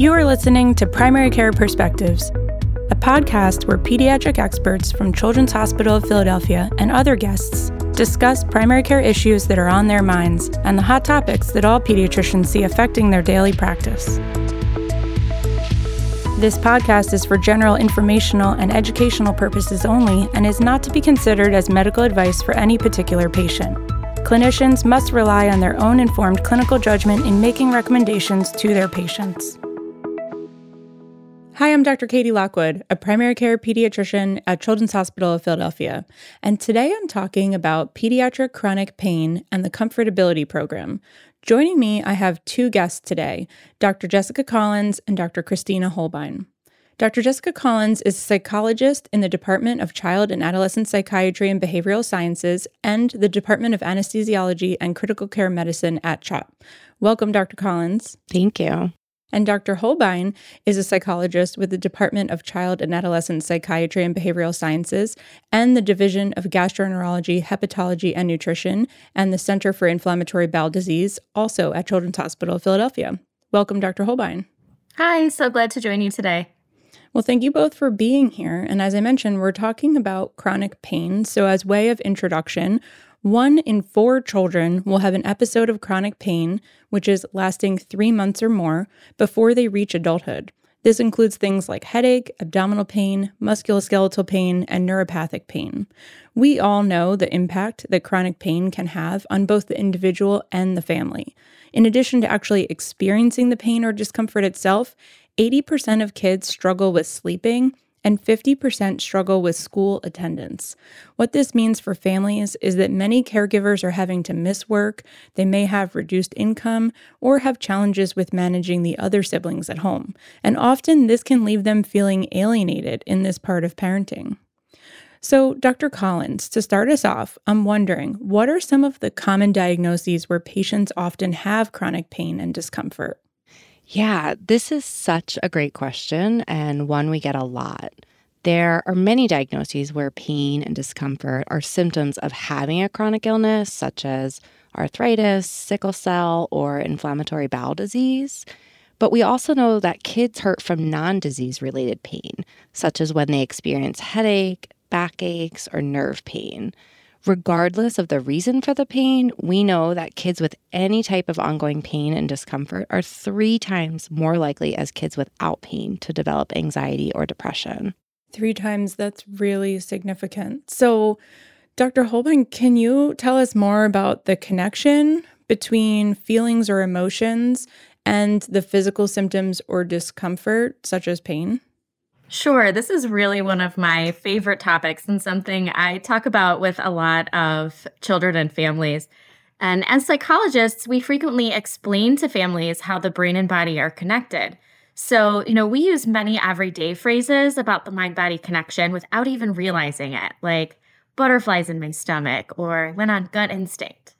You are listening to Primary Care Perspectives, a podcast where pediatric experts from Children's Hospital of Philadelphia and other guests discuss primary care issues that are on their minds and the hot topics that all pediatricians see affecting their daily practice. This podcast is for general informational and educational purposes only and is not to be considered as medical advice for any particular patient. Clinicians must rely on their own informed clinical judgment in making recommendations to their patients. Hi, I'm Dr. Katie Lockwood, a primary care pediatrician at Children's Hospital of Philadelphia, and today I'm talking about pediatric chronic pain and the Comfort Ability Program. Joining me, I have two guests today Dr. Jessica Collins and Dr. Christina Holbein. Dr. Jessica Collins is a psychologist in the Department of Child and Adolescent Psychiatry and Behavioral Sciences and the Department of Anesthesiology and Critical Care Medicine at CHOP. Welcome, Dr. Collins. Thank you. And Dr. Holbein is a psychologist with the Department of Child and Adolescent Psychiatry and Behavioral Sciences and the Division of Gastroenterology, Hepatology, and Nutrition and the Center for Inflammatory Bowel Disease, also at Children's Hospital of Philadelphia. Welcome, Dr. Holbein. Hi, so glad to join you today. Well, thank you both for being here. And as I mentioned, we're talking about chronic pain. So, as way of introduction, one in four children will have an episode of chronic pain, which is lasting three months or more, before they reach adulthood. This includes things like headache, abdominal pain, musculoskeletal pain, and neuropathic pain. We all know the impact that chronic pain can have on both the individual and the family. In addition to actually experiencing the pain or discomfort itself, 80% of kids struggle with sleeping and 50% struggle with school attendance. What this means for families is that many caregivers are having to miss work, they may have reduced income, or have challenges with managing the other siblings at home. And often this can leave them feeling alienated in this part of parenting. So, Dr. Collins, to start us off, I'm wondering what are some of the common diagnoses where patients often have chronic pain and discomfort? Yeah, this is such a great question and one we get a lot. There are many diagnoses where pain and discomfort are symptoms of having a chronic illness, such as arthritis, sickle cell, or inflammatory bowel disease. But we also know that kids hurt from non disease related pain, such as when they experience headache, backaches, or nerve pain. Regardless of the reason for the pain, we know that kids with any type of ongoing pain and discomfort are three times more likely as kids without pain to develop anxiety or depression. Three times, that's really significant. So, Dr. Holbein, can you tell us more about the connection between feelings or emotions and the physical symptoms or discomfort, such as pain? Sure. This is really one of my favorite topics and something I talk about with a lot of children and families. And as psychologists, we frequently explain to families how the brain and body are connected. So, you know, we use many everyday phrases about the mind body connection without even realizing it, like butterflies in my stomach or went on gut instinct.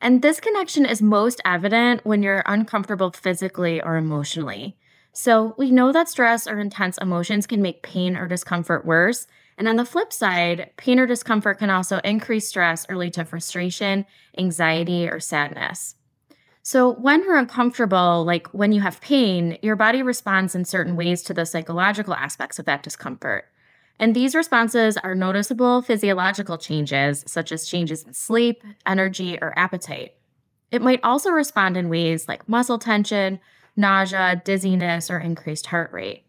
And this connection is most evident when you're uncomfortable physically or emotionally. So we know that stress or intense emotions can make pain or discomfort worse. And on the flip side, pain or discomfort can also increase stress or lead to frustration, anxiety, or sadness. So, when you're uncomfortable, like when you have pain, your body responds in certain ways to the psychological aspects of that discomfort. And these responses are noticeable physiological changes, such as changes in sleep, energy, or appetite. It might also respond in ways like muscle tension, nausea, dizziness, or increased heart rate.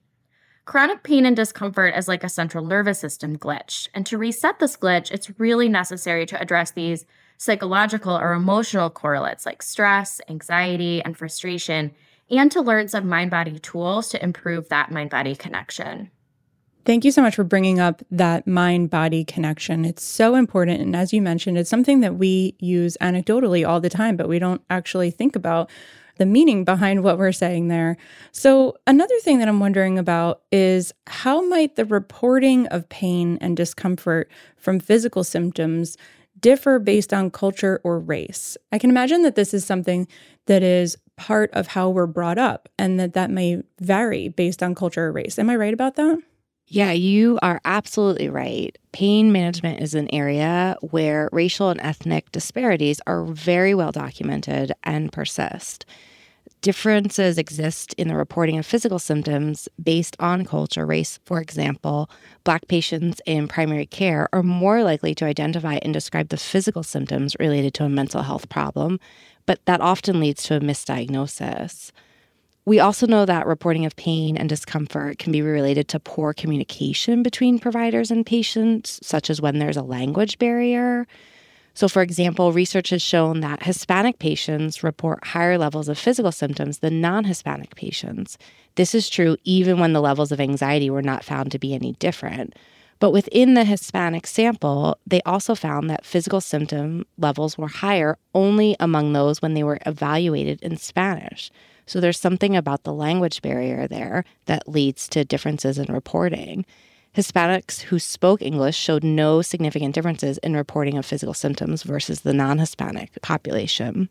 Chronic pain and discomfort is like a central nervous system glitch. And to reset this glitch, it's really necessary to address these psychological or emotional correlates like stress, anxiety, and frustration, and to learn some mind body tools to improve that mind body connection. Thank you so much for bringing up that mind body connection. It's so important. And as you mentioned, it's something that we use anecdotally all the time, but we don't actually think about the meaning behind what we're saying there. So, another thing that I'm wondering about is how might the reporting of pain and discomfort from physical symptoms differ based on culture or race? I can imagine that this is something that is part of how we're brought up and that that may vary based on culture or race. Am I right about that? Yeah, you are absolutely right. Pain management is an area where racial and ethnic disparities are very well documented and persist. differences exist in the reporting of physical symptoms based on culture, race, for example, Black patients in primary care are more likely to identify and describe the physical symptoms related to a mental health problem, but that often leads to a misdiagnosis. We also know that reporting of pain and discomfort can be related to poor communication between providers and patients, such as when there's a language barrier. So, for example, research has shown that Hispanic patients report higher levels of physical symptoms than non Hispanic patients. This is true even when the levels of anxiety were not found to be any different. But within the Hispanic sample, they also found that physical symptom levels were higher only among those when they were evaluated in Spanish. So there's something about the language barrier there that leads to differences in reporting. Hispanics who spoke English showed no significant differences in reporting of physical symptoms versus the non Hispanic population.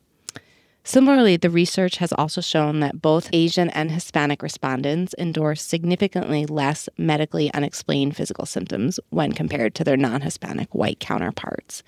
Similarly, the research has also shown that both Asian and Hispanic respondents endorse significantly less medically unexplained physical symptoms when compared to their non Hispanic white counterparts.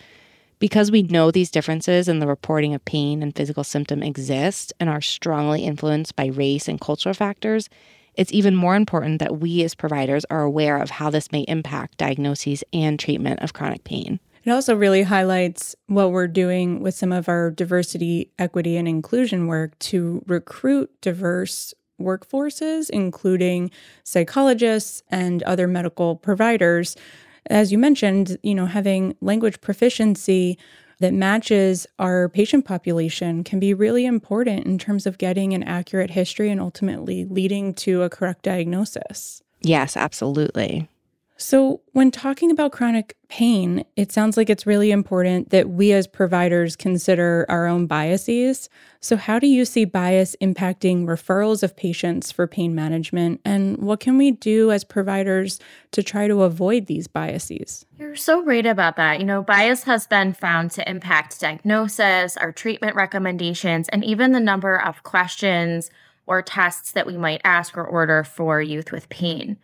Because we know these differences in the reporting of pain and physical symptom exist and are strongly influenced by race and cultural factors, it's even more important that we as providers are aware of how this may impact diagnoses and treatment of chronic pain. It also really highlights what we're doing with some of our diversity, equity, and inclusion work to recruit diverse workforces, including psychologists and other medical providers as you mentioned, you know, having language proficiency that matches our patient population can be really important in terms of getting an accurate history and ultimately leading to a correct diagnosis. Yes, absolutely. So, when talking about chronic pain, it sounds like it's really important that we as providers consider our own biases. So, how do you see bias impacting referrals of patients for pain management? And what can we do as providers to try to avoid these biases? You're so right about that. You know, bias has been found to impact diagnosis, our treatment recommendations, and even the number of questions or tests that we might ask or order for youth with pain.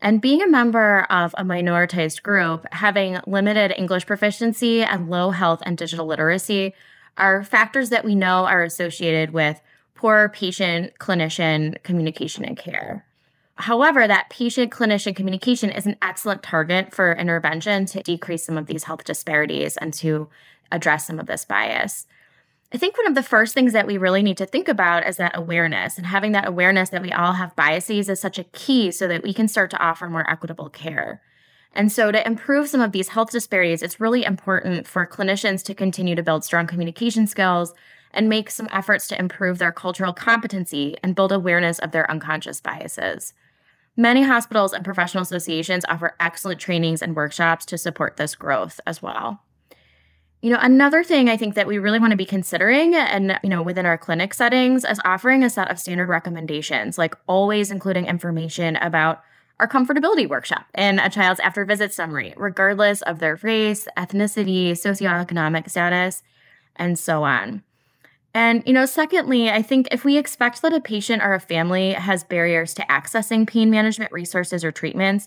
And being a member of a minoritized group, having limited English proficiency and low health and digital literacy are factors that we know are associated with poor patient clinician communication and care. However, that patient clinician communication is an excellent target for intervention to decrease some of these health disparities and to address some of this bias. I think one of the first things that we really need to think about is that awareness and having that awareness that we all have biases is such a key so that we can start to offer more equitable care. And so, to improve some of these health disparities, it's really important for clinicians to continue to build strong communication skills and make some efforts to improve their cultural competency and build awareness of their unconscious biases. Many hospitals and professional associations offer excellent trainings and workshops to support this growth as well. You know, another thing I think that we really want to be considering and, you know, within our clinic settings is offering a set of standard recommendations, like always including information about our Comfort Ability workshop and a child's after visit summary, regardless of their race, ethnicity, socioeconomic status, and so on. And, you know, secondly, I think if we expect that a patient or a family has barriers to accessing pain management resources or treatments,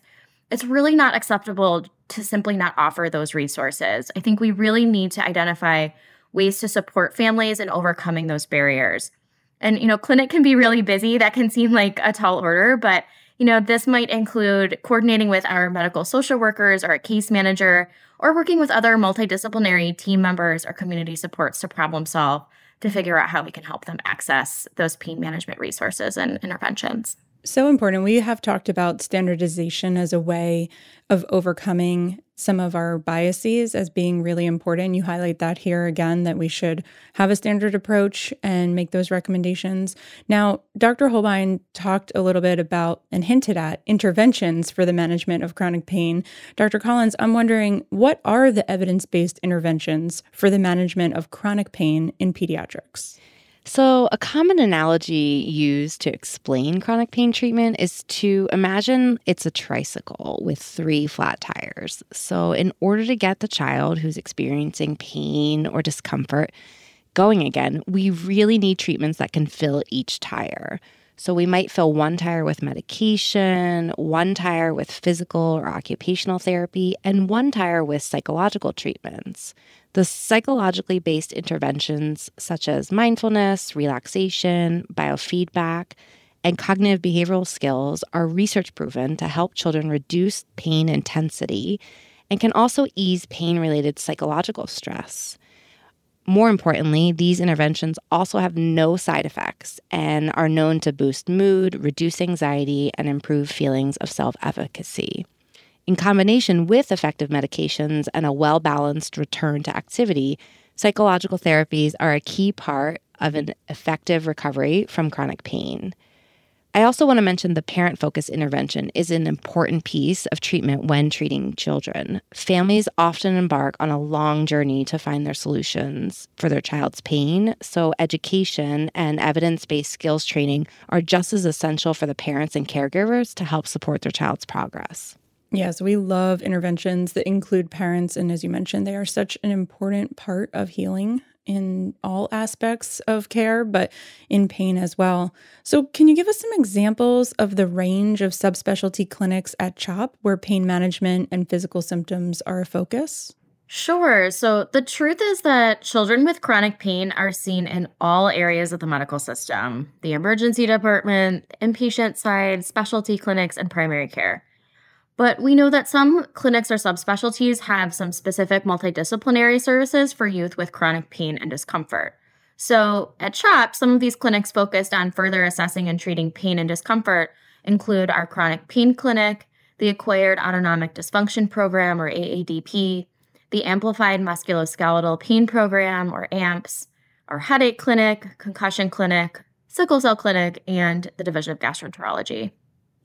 it's really not acceptable to simply not offer those resources. I think we really need to identify ways to support families in overcoming those barriers. And, you know, clinic can be really busy. That can seem like a tall order, but, you know, this might include coordinating with our medical social workers or a case manager, or working with other multidisciplinary team members or community supports to problem solve to figure out how we can help them access those pain management resources and interventions. So important. We have talked about standardization as a way of overcoming some of our biases as being really important. You highlight that here again that we should have a standard approach and make those recommendations. Now, Dr. Holbein talked a little bit about and hinted at interventions for the management of chronic pain. Dr. Collins, I'm wondering what are the evidence based interventions for the management of chronic pain in pediatrics? So, a common analogy used to explain chronic pain treatment is to imagine it's a tricycle with three flat tires. So, in order to get the child who's experiencing pain or discomfort going again, we really need treatments that can fill each tire. So, we might fill one tire with medication, one tire with physical or occupational therapy, and one tire with psychological treatments. The psychologically based interventions, such as mindfulness, relaxation, biofeedback, and cognitive behavioral skills, are research proven to help children reduce pain intensity and can also ease pain related psychological stress. More importantly, these interventions also have no side effects and are known to boost mood, reduce anxiety, and improve feelings of self efficacy. In combination with effective medications and a well balanced return to activity, psychological therapies are a key part of an effective recovery from chronic pain. I also want to mention the parent focused intervention is an important piece of treatment when treating children. Families often embark on a long journey to find their solutions for their child's pain, so education and evidence based skills training are just as essential for the parents and caregivers to help support their child's progress. Yes, we love interventions that include parents. And as you mentioned, they are such an important part of healing in all aspects of care, but in pain as well. So, can you give us some examples of the range of subspecialty clinics at CHOP where pain management and physical symptoms are a focus? Sure. So, the truth is that children with chronic pain are seen in all areas of the medical system the emergency department, inpatient side, specialty clinics, and primary care. But we know that some clinics or subspecialties have some specific multidisciplinary services for youth with chronic pain and discomfort. So at CHOP, some of these clinics focused on further assessing and treating pain and discomfort include our chronic pain clinic, the Acquired Autonomic Dysfunction Program, or AADP, the Amplified Musculoskeletal Pain Program, or AMPS, our headache clinic, concussion clinic, sickle cell clinic, and the Division of Gastroenterology.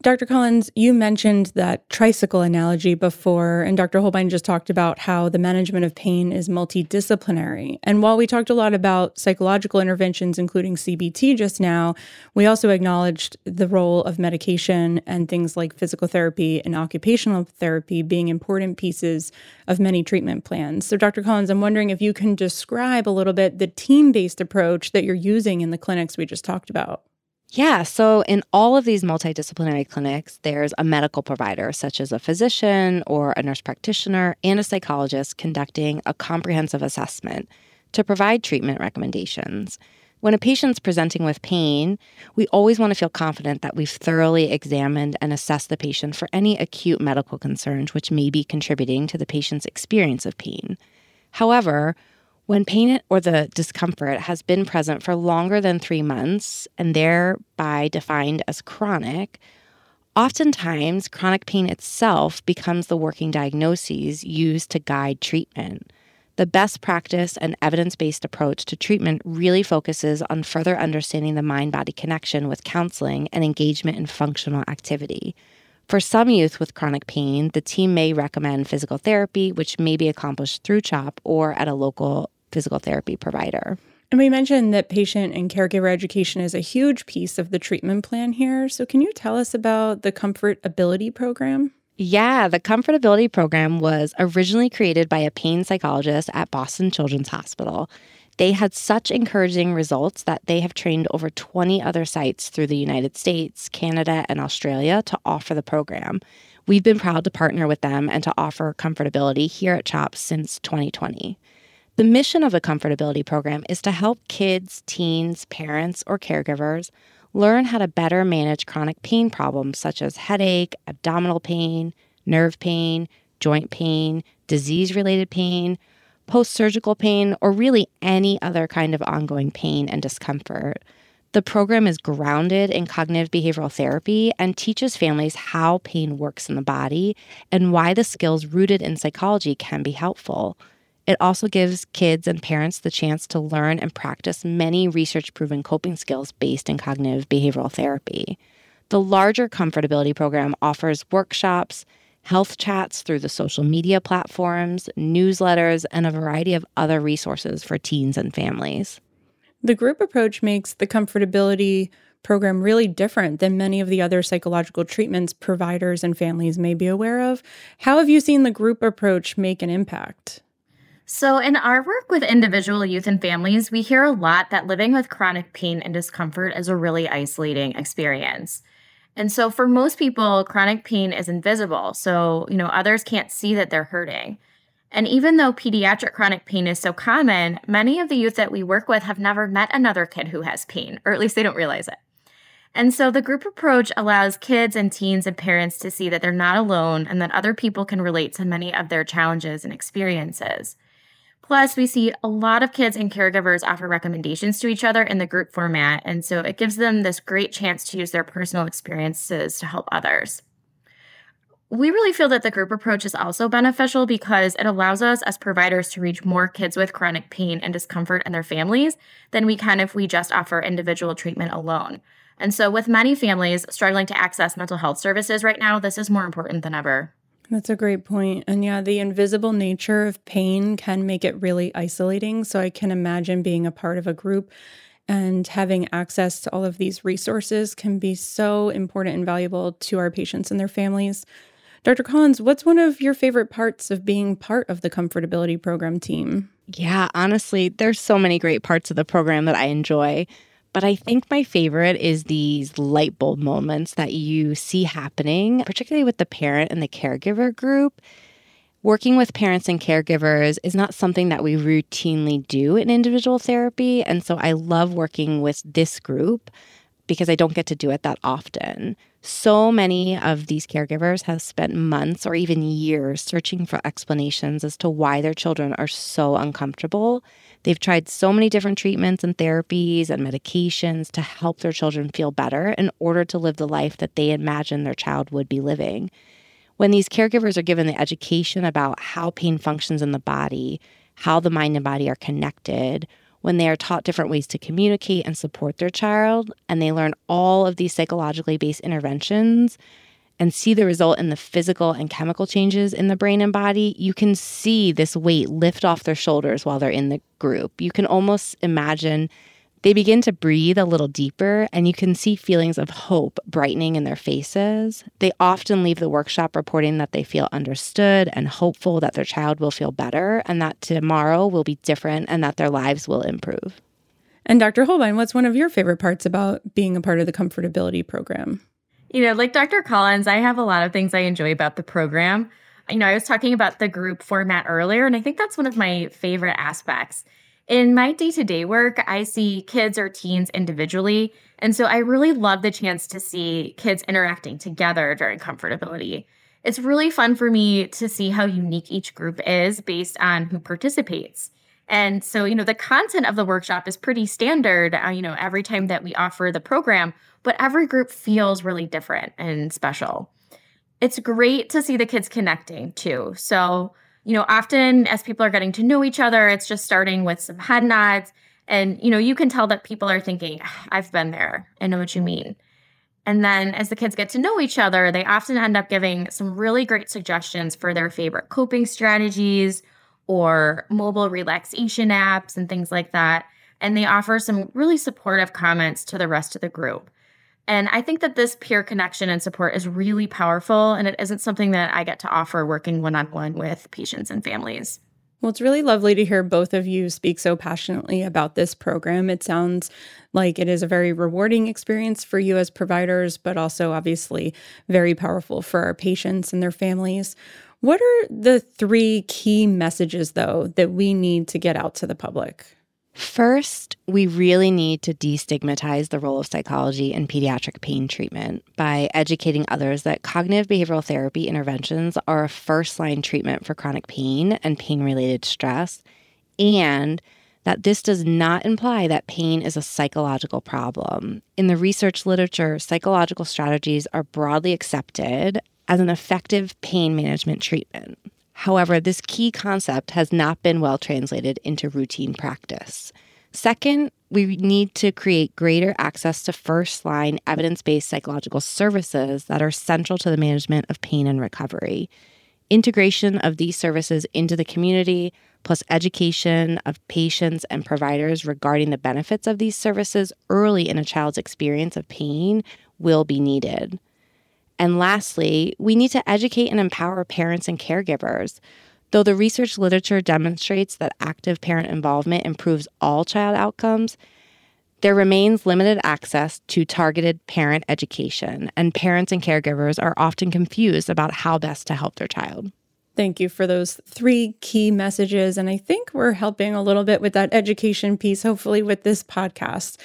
Dr. Collins, you mentioned that tricycle analogy before, and Dr. Holbein just talked about how the management of pain is multidisciplinary. And while we talked a lot about psychological interventions, including CBT just now, we also acknowledged the role of medication and things like physical therapy and occupational therapy being important pieces of many treatment plans. So, Dr. Collins, I'm wondering if you can describe a little bit the team based approach that you're using in the clinics we just talked about. Yeah. So, in all of these multidisciplinary clinics, there's a medical provider, such as a physician or a nurse practitioner, and a psychologist conducting a comprehensive assessment to provide treatment recommendations. When a patient's presenting with pain, we always want to feel confident that we've thoroughly examined and assessed the patient for any acute medical concerns which may be contributing to the patient's experience of pain. However, when pain or the discomfort has been present for longer than three months and thereby defined as chronic, oftentimes chronic pain itself becomes the working diagnoses used to guide treatment. The best practice and evidence based approach to treatment really focuses on further understanding the mind body connection with counseling and engagement in functional activity. For some youth with chronic pain, the team may recommend physical therapy, which may be accomplished through CHOP or at a local physical therapy provider. And we mentioned that patient and caregiver education is a huge piece of the treatment plan here. So, can you tell us about the Comfort Ability Program? Yeah, the Comfort Ability Program was originally created by a pain psychologist at Boston Children's Hospital. They had such encouraging results that they have trained over 20 other sites through the United States, Canada, and Australia to offer the program. We've been proud to partner with them and to offer Comfort Ability here at CHOP since 2020. The mission of the Comfort Ability Program is to help kids, teens, parents, or caregivers learn how to better manage chronic pain problems such as headache, abdominal pain, nerve pain, joint pain, disease related pain, post surgical pain, or really any other kind of ongoing pain and discomfort. The program is grounded in cognitive behavioral therapy and teaches families how pain works in the body and why the skills rooted in psychology can be helpful. It also gives kids and parents the chance to learn and practice many research proven coping skills based in cognitive behavioral therapy. The larger Comfort Ability program offers workshops, health chats through the social media platforms, newsletters, and a variety of other resources for teens and families. The group approach makes the Comfort Ability program really different than many of the other psychological treatments providers and families may be aware of. How have you seen the group approach make an impact? So, in our work with individual youth and families, we hear a lot that living with chronic pain and discomfort is a really isolating experience. And so, for most people, chronic pain is invisible. So, you know, others can't see that they're hurting. And even though pediatric chronic pain is so common, many of the youth that we work with have never met another kid who has pain, or at least they don't realize it. And so the group approach allows kids and teens and parents to see that they're not alone and that other people can relate to many of their challenges and experiences. Plus, we see a lot of kids and caregivers offer recommendations to each other in the group format. And so it gives them this great chance to use their personal experiences to help others. We really feel that the group approach is also beneficial because it allows us as providers to reach more kids with chronic pain and discomfort and their families than we can if we just offer individual treatment alone. And so, with many families struggling to access mental health services right now, this is more important than ever. That's a great point. And yeah, the invisible nature of pain can make it really isolating. So, I can imagine being a part of a group and having access to all of these resources can be so important and valuable to our patients and their families. Dr. Collins, what's one of your favorite parts of being part of the Comfort Ability Program team? Yeah, honestly, there's so many great parts of the program that I enjoy. But I think my favorite is these light bulb moments that you see happening, particularly with the parent and the caregiver group. Working with parents and caregivers is not something that we routinely do in individual therapy. And so I love working with this group because I don't get to do it that often. So many of these caregivers have spent months or even years searching for explanations as to why their children are so uncomfortable. They've tried so many different treatments and therapies and medications to help their children feel better in order to live the life that they imagine their child would be living. When these caregivers are given the education about how pain functions in the body, how the mind and body are connected, when they are taught different ways to communicate and support their child, and they learn all of these psychologically based interventions and see the result in the physical and chemical changes in the brain and body, you can see this weight lift off their shoulders while they're in the group. You can almost imagine they begin to breathe a little deeper, and you can see feelings of hope brightening in their faces. They often leave the workshop reporting that they feel understood and hopeful that their child will feel better and that tomorrow will be different and that their lives will improve. And Dr. Holbein, what's one of your favorite parts about being a part of the Comfort Ability program? You know, like Dr. Collins, I have a lot of things I enjoy about the program. You know, I was talking about the group format earlier, and I think that's one of my favorite aspects. In my day to day work, I see kids or teens individually. And so I really love the chance to see kids interacting together during Comfort Ability. It's really fun for me to see how unique each group is based on who participates. And so, you know, the content of the workshop is pretty standard, uh, you know, every time that we offer the program, but every group feels really different and special. It's great to see the kids connecting too. So, you know, often as people are getting to know each other, it's just starting with some head nods. And, you know, you can tell that people are thinking, ah, I've been there. I know what you mean. And then as the kids get to know each other, they often end up giving some really great suggestions for their favorite coping strategies or mobile relaxation apps and things like that. And they offer some really supportive comments to the rest of the group. And I think that this peer connection and support is really powerful, and it isn't something that I get to offer working one on one with patients and families. Well, it's really lovely to hear both of you speak so passionately about this program. It sounds like it is a very rewarding experience for you as providers, but also obviously very powerful for our patients and their families. What are the three key messages, though, that we need to get out to the public? First, we really need to destigmatize the role of psychology in pediatric pain treatment by educating others that cognitive behavioral therapy interventions are a first line treatment for chronic pain and pain related stress, and that this does not imply that pain is a psychological problem. In the research literature, psychological strategies are broadly accepted as an effective pain management treatment. However, this key concept has not been well translated into routine practice. Second, we need to create greater access to first line evidence based psychological services that are central to the management of pain and recovery. Integration of these services into the community, plus education of patients and providers regarding the benefits of these services early in a child's experience of pain, will be needed. And lastly, we need to educate and empower parents and caregivers. Though the research literature demonstrates that active parent involvement improves all child outcomes, there remains limited access to targeted parent education, and parents and caregivers are often confused about how best to help their child. Thank you for those three key messages. And I think we're helping a little bit with that education piece, hopefully, with this podcast.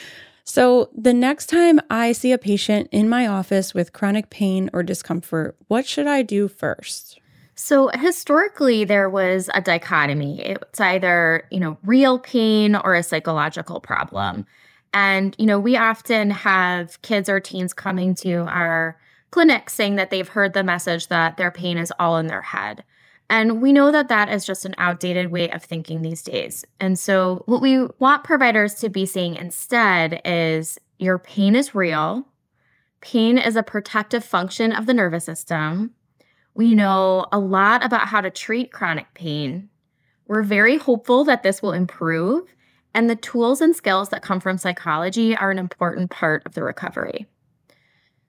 So, the next time I see a patient in my office with chronic pain or discomfort, what should I do first? So historically there was a dichotomy. It's either, you know, real pain or a psychological problem. And, you know, we often have kids or teens coming to our clinic saying that they've heard the message that their pain is all in their head. And we know that that is just an outdated way of thinking these days. And so, what we want providers to be saying instead is your pain is real. Pain is a protective function of the nervous system. We know a lot about how to treat chronic pain. We're very hopeful that this will improve, and the tools and skills that come from psychology are an important part of the recovery.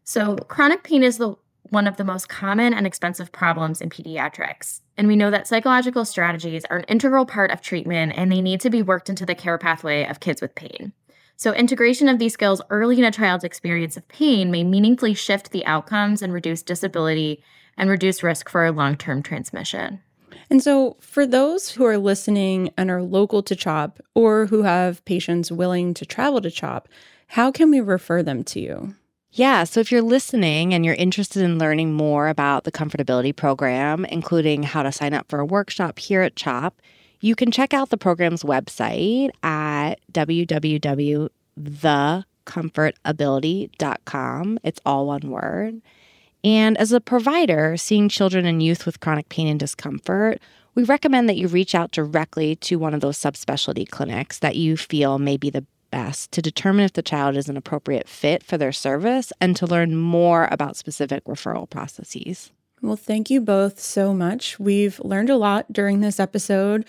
So, chronic pain is the one of the most common and expensive problems in pediatrics. And we know that psychological strategies are an integral part of treatment and they need to be worked into the care pathway of kids with pain. So, integration of these skills early in a child's experience of pain may meaningfully shift the outcomes and reduce disability and reduce risk for long term transmission. And so, for those who are listening and are local to CHOP or who have patients willing to travel to CHOP, how can we refer them to you? Yeah, so if you're listening and you're interested in learning more about the Comfort Ability Program, including how to sign up for a workshop here at CHOP, you can check out the program's website at www.thecomfortability.com. It's all one word. And as a provider seeing children and youth with chronic pain and discomfort, we recommend that you reach out directly to one of those subspecialty clinics that you feel may be the best to determine if the child is an appropriate fit for their service and to learn more about specific referral processes. Well, thank you both so much. We've learned a lot during this episode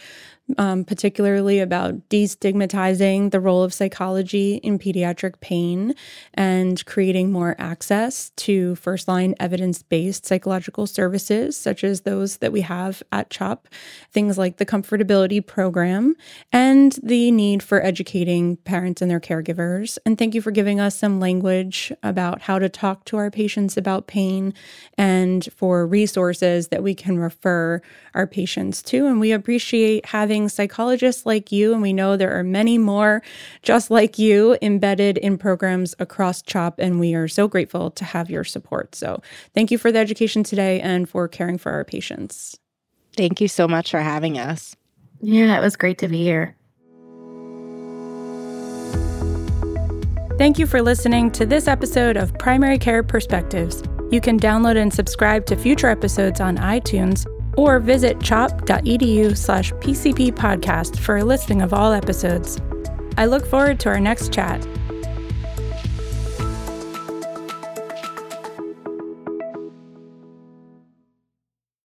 um, particularly about destigmatizing the role of psychology in pediatric pain and creating more access to first line evidence based psychological services, such as those that we have at CHOP, things like the Comfort Ability Program, and the need for educating parents and their caregivers. And thank you for giving us some language about how to talk to our patients about pain and for resources that we can refer our patients to. And we appreciate having psychologists like you, and we know there are many more just like you embedded in programs across CHOP, and we are so grateful to have your support. So thank you for the education today and for caring for our patients. Thank you so much for having us. Yeah, it was great to be here. Thank you for listening to this episode of Primary Care Perspectives. You can download and subscribe to future episodes on iTunes or visit chop.edu slash PCP podcast for a listing of all episodes. I look forward to our next chat.